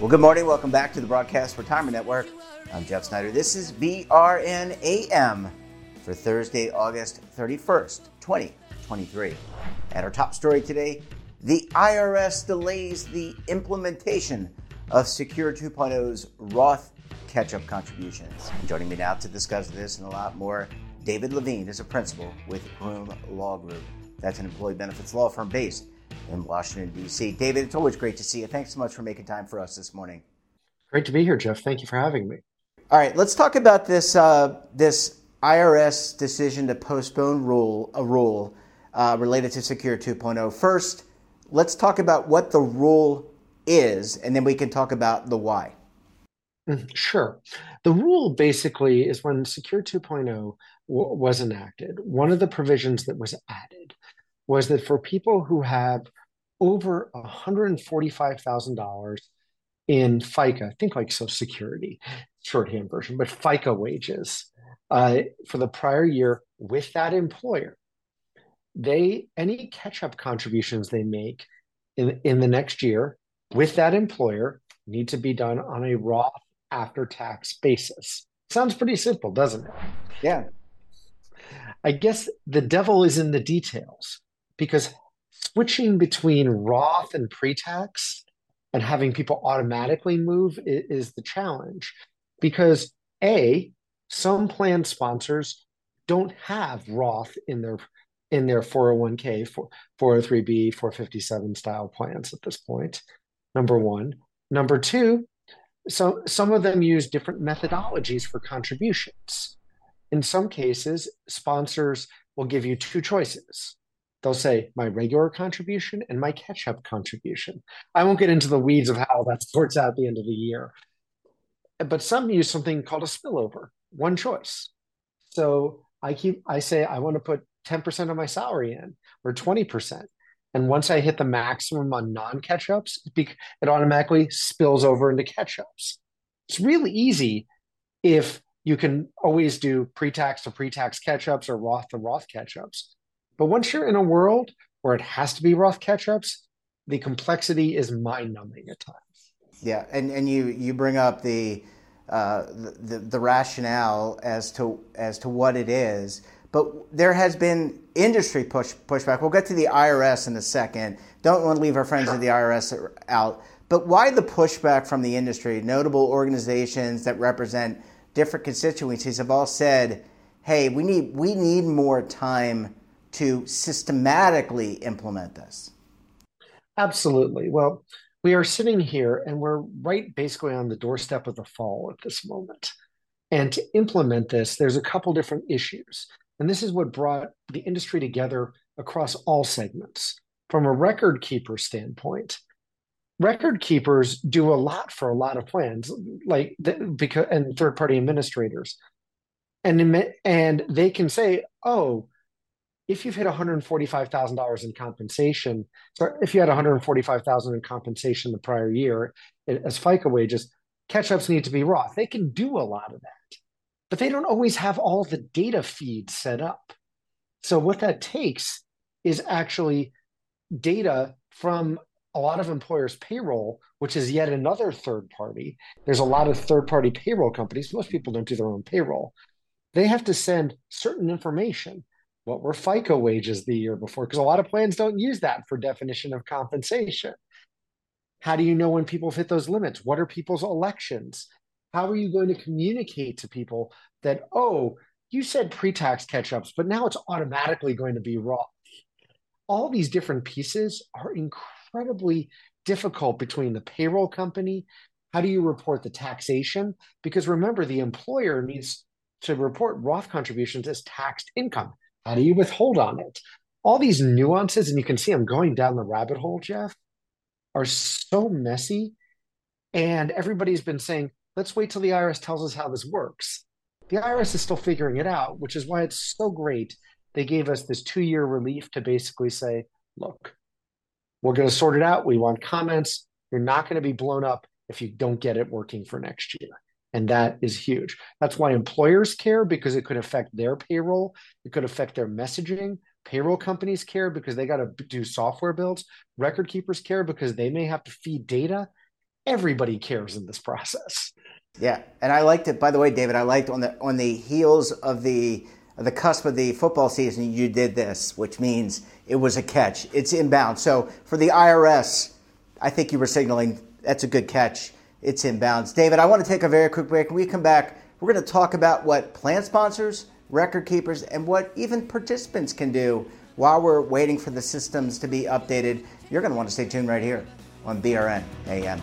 Well, good morning. Welcome back to the Broadcast Retirement Network. I'm Jeff Snyder. This is BRN AM for Thursday, August 31st, 2023. And our top story today the IRS delays the implementation of Secure 2.0's Roth catch up contributions. And joining me now to discuss this and a lot more, David Levine is a principal with Groom Law Group. That's an employee benefits law firm based in Washington, D.C. David, it's always great to see you. Thanks so much for making time for us this morning. Great to be here, Jeff. Thank you for having me. All right, let's talk about this uh, this IRS decision to postpone rule a rule uh, related to Secure 2.0. First, let's talk about what the rule is, and then we can talk about the why. Mm, sure. The rule basically is when Secure 2.0 w- was enacted, one of the provisions that was added was that for people who have over $145,000 in FICA, think like Social Security, shorthand version, but FICA wages uh, for the prior year with that employer, they any catch-up contributions they make in, in the next year with that employer need to be done on a Roth after-tax basis. Sounds pretty simple, doesn't it? Yeah. I guess the devil is in the details because switching between Roth and pre-tax and having people automatically move is, is the challenge because a some plan sponsors don't have Roth in their in their 401k, 403b, 457 style plans at this point. Number one. Number two, so some of them use different methodologies for contributions. In some cases, sponsors will give you two choices they'll say my regular contribution and my catch up contribution. I won't get into the weeds of how that sorts out at the end of the year. But some use something called a spillover, one choice. So I keep I say I want to put 10% of my salary in or 20%. And once I hit the maximum on non catch ups, it automatically spills over into catch ups. It's really easy if you can always do pre tax to pre tax catch ups or Roth to Roth catch ups. But once you're in a world where it has to be Roth catch-ups, the complexity is mind-numbing at times. Yeah, and, and you you bring up the, uh, the the rationale as to as to what it is, but there has been industry push pushback. We'll get to the IRS in a second. Don't want to leave our friends sure. at the IRS out. But why the pushback from the industry? Notable organizations that represent different constituencies have all said, "Hey, we need we need more time to systematically implement this? Absolutely. Well, we are sitting here and we're right basically on the doorstep of the fall at this moment. And to implement this, there's a couple different issues. And this is what brought the industry together across all segments. From a record keeper standpoint, record keepers do a lot for a lot of plans, like because and third party administrators, and and they can say, oh, if you've hit $145,000 in compensation, so if you had 145,000 in compensation the prior year as FICA wages, catch-ups need to be Roth. They can do a lot of that, but they don't always have all the data feeds set up. So what that takes is actually data from a lot of employers' payroll, which is yet another third party. There's a lot of third party payroll companies. Most people don't do their own payroll. They have to send certain information what were FICA wages the year before? Because a lot of plans don't use that for definition of compensation. How do you know when people hit those limits? What are people's elections? How are you going to communicate to people that, oh, you said pre tax catch ups, but now it's automatically going to be Roth? All these different pieces are incredibly difficult between the payroll company. How do you report the taxation? Because remember, the employer needs to report Roth contributions as taxed income. How do you withhold on it? All these nuances, and you can see I'm going down the rabbit hole, Jeff, are so messy. And everybody's been saying, let's wait till the IRS tells us how this works. The IRS is still figuring it out, which is why it's so great. They gave us this two year relief to basically say, look, we're going to sort it out. We want comments. You're not going to be blown up if you don't get it working for next year. And that is huge. That's why employers care because it could affect their payroll. It could affect their messaging. Payroll companies care because they got to do software builds. Record keepers care because they may have to feed data. Everybody cares in this process. Yeah, and I liked it. By the way, David, I liked on the on the heels of the the cusp of the football season, you did this, which means it was a catch. It's inbound. So for the IRS, I think you were signaling that's a good catch. It's inbounds. David, I want to take a very quick break. When we come back, we're going to talk about what plan sponsors, record keepers, and what even participants can do while we're waiting for the systems to be updated. You're going to want to stay tuned right here on BRN AM.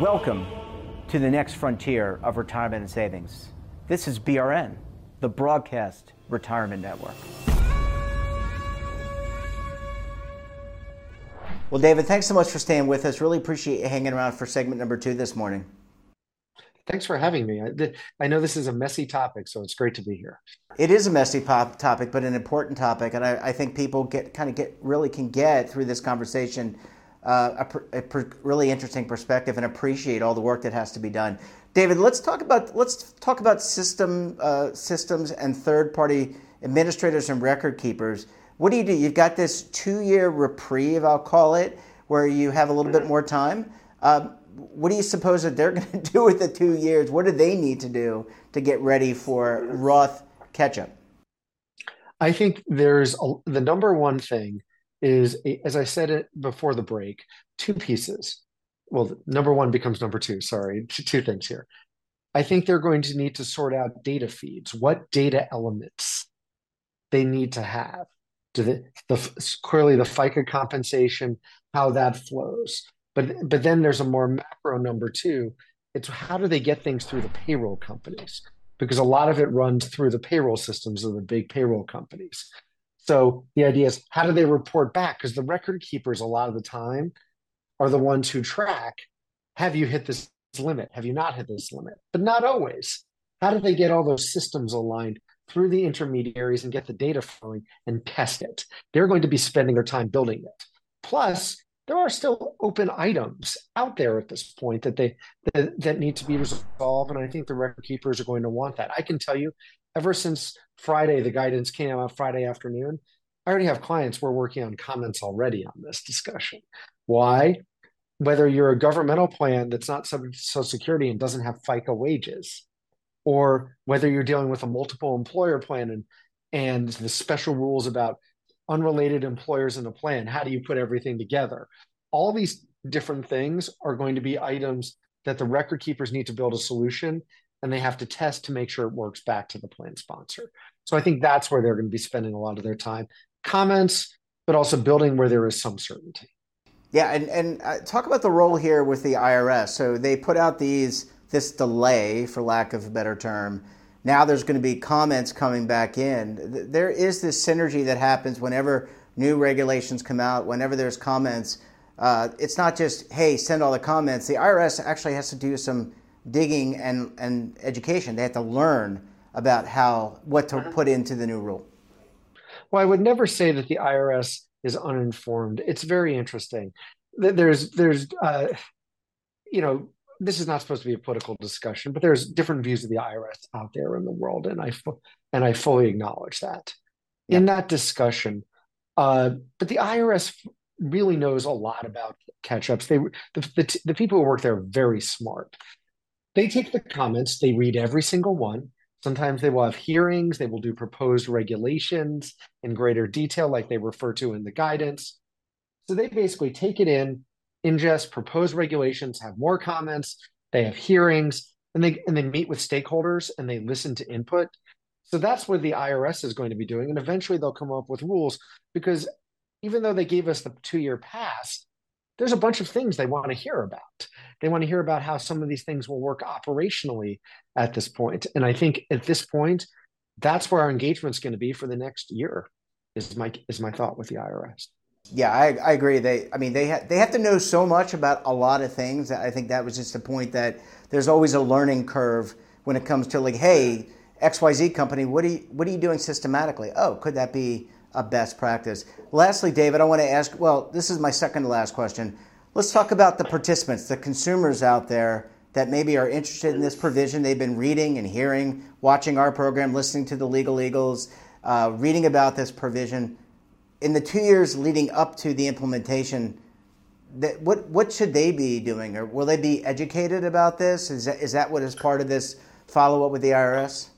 Welcome to the next frontier of retirement and savings. This is BRN, the Broadcast Retirement Network. Well, David, thanks so much for staying with us. Really appreciate you hanging around for segment number two this morning. Thanks for having me. I, I know this is a messy topic, so it's great to be here. It is a messy pop topic, but an important topic, and I, I think people get kind of get really can get through this conversation uh, a, a really interesting perspective and appreciate all the work that has to be done. David, let's talk about let's talk about system uh, systems and third party administrators and record keepers. What do you do? You've got this two year reprieve, I'll call it, where you have a little bit more time. Um, what do you suppose that they're going to do with the two years? What do they need to do to get ready for Roth catch up? I think there's a, the number one thing is, as I said it before the break, two pieces. Well, number one becomes number two. Sorry, two things here. I think they're going to need to sort out data feeds. What data elements they need to have? Do the, the clearly the FICA compensation, how that flows. But but then there's a more macro number two. It's how do they get things through the payroll companies? Because a lot of it runs through the payroll systems of the big payroll companies. So the idea is how do they report back? Because the record keepers, a lot of the time, are the ones who track have you hit this limit? Have you not hit this limit? But not always. How do they get all those systems aligned through the intermediaries and get the data flowing and test it? They're going to be spending their time building it. Plus, there are still open items out there at this point that they that, that need to be resolved and i think the record keepers are going to want that i can tell you ever since Friday, the guidance came out Friday afternoon. I already have clients we're working on comments already on this discussion. Why? Whether you're a governmental plan that's not subject to Social Security and doesn't have FICA wages, or whether you're dealing with a multiple employer plan and and the special rules about unrelated employers in a plan, how do you put everything together? All these different things are going to be items that the record keepers need to build a solution and they have to test to make sure it works back to the plan sponsor. So I think that's where they're going to be spending a lot of their time. Comments, but also building where there is some certainty. Yeah, and, and uh, talk about the role here with the IRS. So they put out these this delay, for lack of a better term, now there's going to be comments coming back in. There is this synergy that happens whenever new regulations come out, whenever there's comments. Uh, it's not just, hey, send all the comments. The IRS actually has to do some digging and, and education. They have to learn about how what to put into the new rule. Well, I would never say that the IRS is uninformed. It's very interesting. There's there's uh, you know this is not supposed to be a political discussion, but there's different views of the IRS out there in the world, and I and I fully acknowledge that. Yeah. In that discussion, uh, but the IRS really knows a lot about catch ups. They the, the, the people who work there are very smart. They take the comments, they read every single one. Sometimes they will have hearings, they will do proposed regulations in greater detail, like they refer to in the guidance. So they basically take it in, ingest proposed regulations, have more comments, they have hearings, and they and they meet with stakeholders and they listen to input. So that's what the IRS is going to be doing. And eventually they'll come up with rules because even though they gave us the two year pass, there's a bunch of things they want to hear about. They want to hear about how some of these things will work operationally at this point. And I think at this point, that's where our engagement's going to be for the next year. Is my is my thought with the IRS. Yeah, I, I agree. They, I mean, they ha- they have to know so much about a lot of things. I think that was just the point that there's always a learning curve when it comes to like, hey, X Y Z company, what are you what are you doing systematically? Oh, could that be a best practice? Lastly, David, I want to ask. Well, this is my second to last question. Let's talk about the participants, the consumers out there that maybe are interested in this provision. They've been reading and hearing, watching our program, listening to the Legal Eagles, uh, reading about this provision in the two years leading up to the implementation, that, what what should they be doing, or will they be educated about this? Is that is that what is part of this follow up with the IRS?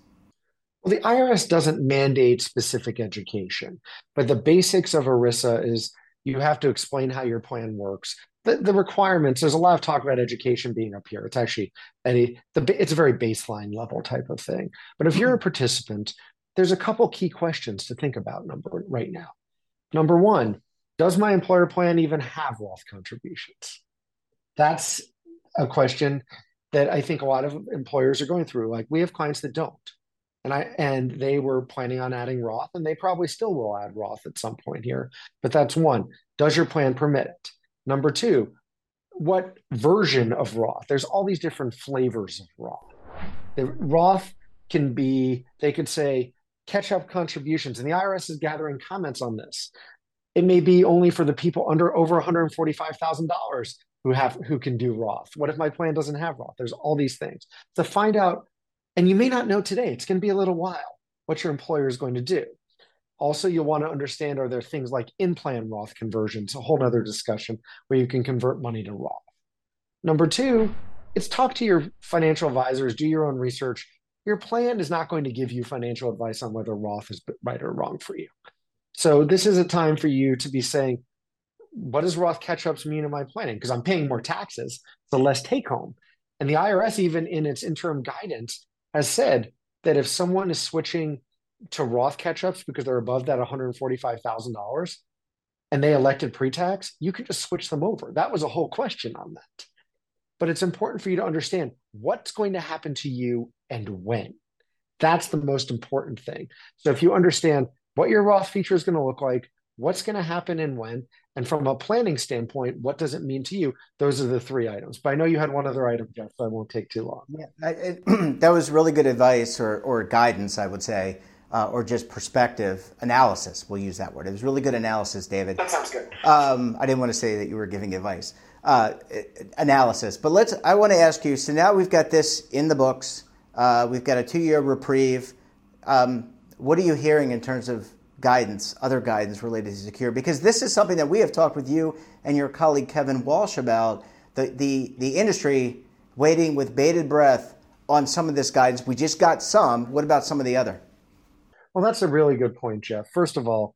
Well, the IRS doesn't mandate specific education, but the basics of ERISA is you have to explain how your plan works. The, the requirements, there's a lot of talk about education being up here. It's actually any the it's a very baseline level type of thing. But if you're a mm-hmm. participant, there's a couple key questions to think about number right now. Number one, does my employer plan even have Roth contributions? That's a question that I think a lot of employers are going through. Like we have clients that don't. And I and they were planning on adding Roth, and they probably still will add Roth at some point here. But that's one. Does your plan permit it? Number two, what version of Roth? There's all these different flavors of Roth. The Roth can be, they could say, catch up contributions, and the IRS is gathering comments on this. It may be only for the people under over $145,000 who have who can do Roth. What if my plan doesn't have Roth? There's all these things. To find out, and you may not know today, it's going to be a little while what your employer is going to do. Also, you'll want to understand are there things like in plan Roth conversions, a whole other discussion where you can convert money to Roth. Number two, it's talk to your financial advisors, do your own research, your plan is not going to give you financial advice on whether Roth is right or wrong for you. So this is a time for you to be saying, what does Roth catch ups mean in my planning? Because I'm paying more taxes, so less take home. And the IRS, even in its interim guidance, has said that if someone is switching to Roth catch ups because they're above that $145,000 and they elected pre tax, you can just switch them over. That was a whole question on that. But it's important for you to understand what's going to happen to you and when. That's the most important thing. So if you understand what your Roth feature is going to look like, what's going to happen and when, and from a planning standpoint, what does it mean to you? Those are the three items. But I know you had one other item, Jeff, so I won't take too long. Yeah, I, it, that was really good advice or, or guidance, I would say, uh, or just perspective analysis. We'll use that word. It was really good analysis, David. That sounds good. Um, I didn't want to say that you were giving advice uh, analysis. But let's. I want to ask you. So now we've got this in the books. Uh, we've got a two-year reprieve. Um, what are you hearing in terms of guidance, other guidance related to secure? Because this is something that we have talked with you and your colleague Kevin Walsh about. The the the industry waiting with bated breath on some of this guidance. We just got some. What about some of the other? Well, that's a really good point, Jeff. First of all,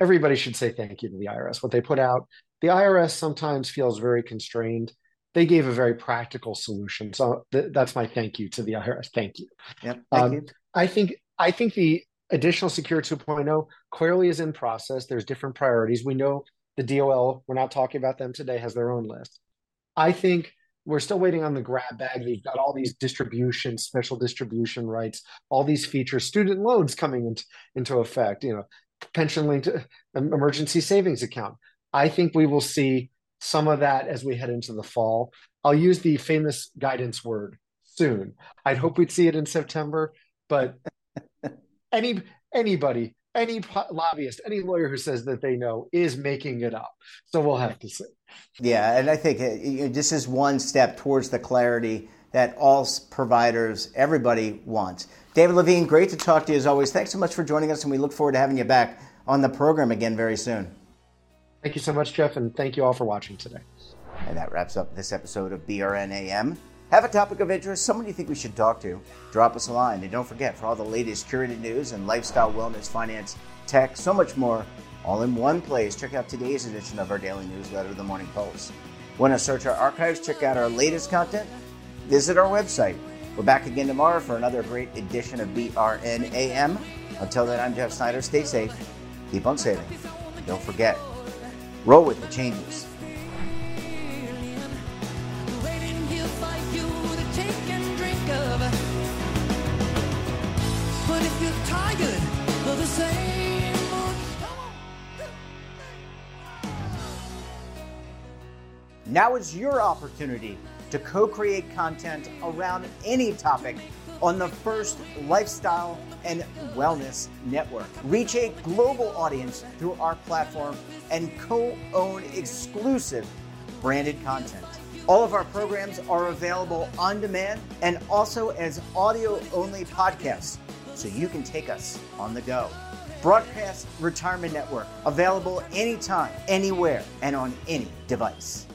everybody should say thank you to the IRS. What they put out the IRS sometimes feels very constrained. They gave a very practical solution. So th- that's my thank you to the IRS. Thank you. Yep, thank um, you. I think I think the additional secure 2.0 clearly is in process. There's different priorities. We know the DOL, we're not talking about them today, has their own list. I think we're still waiting on the grab bag. They've got all these distribution, special distribution rights, all these features, student loans coming into, into effect, you know, pension linked emergency savings account. I think we will see some of that as we head into the fall. I'll use the famous guidance word soon. I'd hope we'd see it in September, but any anybody, any lobbyist, any lawyer who says that they know is making it up. So we'll have to see. Yeah, and I think uh, this is one step towards the clarity that all providers, everybody wants. David Levine, great to talk to you as always. Thanks so much for joining us, and we look forward to having you back on the program again very soon. Thank you so much, Jeff, and thank you all for watching today. And that wraps up this episode of BRNAM. Have a topic of interest, someone you think we should talk to? Drop us a line. And don't forget, for all the latest curated news and lifestyle, wellness, finance, tech, so much more, all in one place, check out today's edition of our daily newsletter, The Morning Pulse. Want to search our archives, check out our latest content? Visit our website. We're back again tomorrow for another great edition of BRNAM. Until then, I'm Jeff Snyder. Stay safe, keep on saving. Don't forget, roll with the changes. Now is your opportunity to co create content around any topic on the first lifestyle and wellness network. Reach a global audience through our platform and co own exclusive branded content. All of our programs are available on demand and also as audio only podcasts, so you can take us on the go. Broadcast Retirement Network, available anytime, anywhere, and on any device.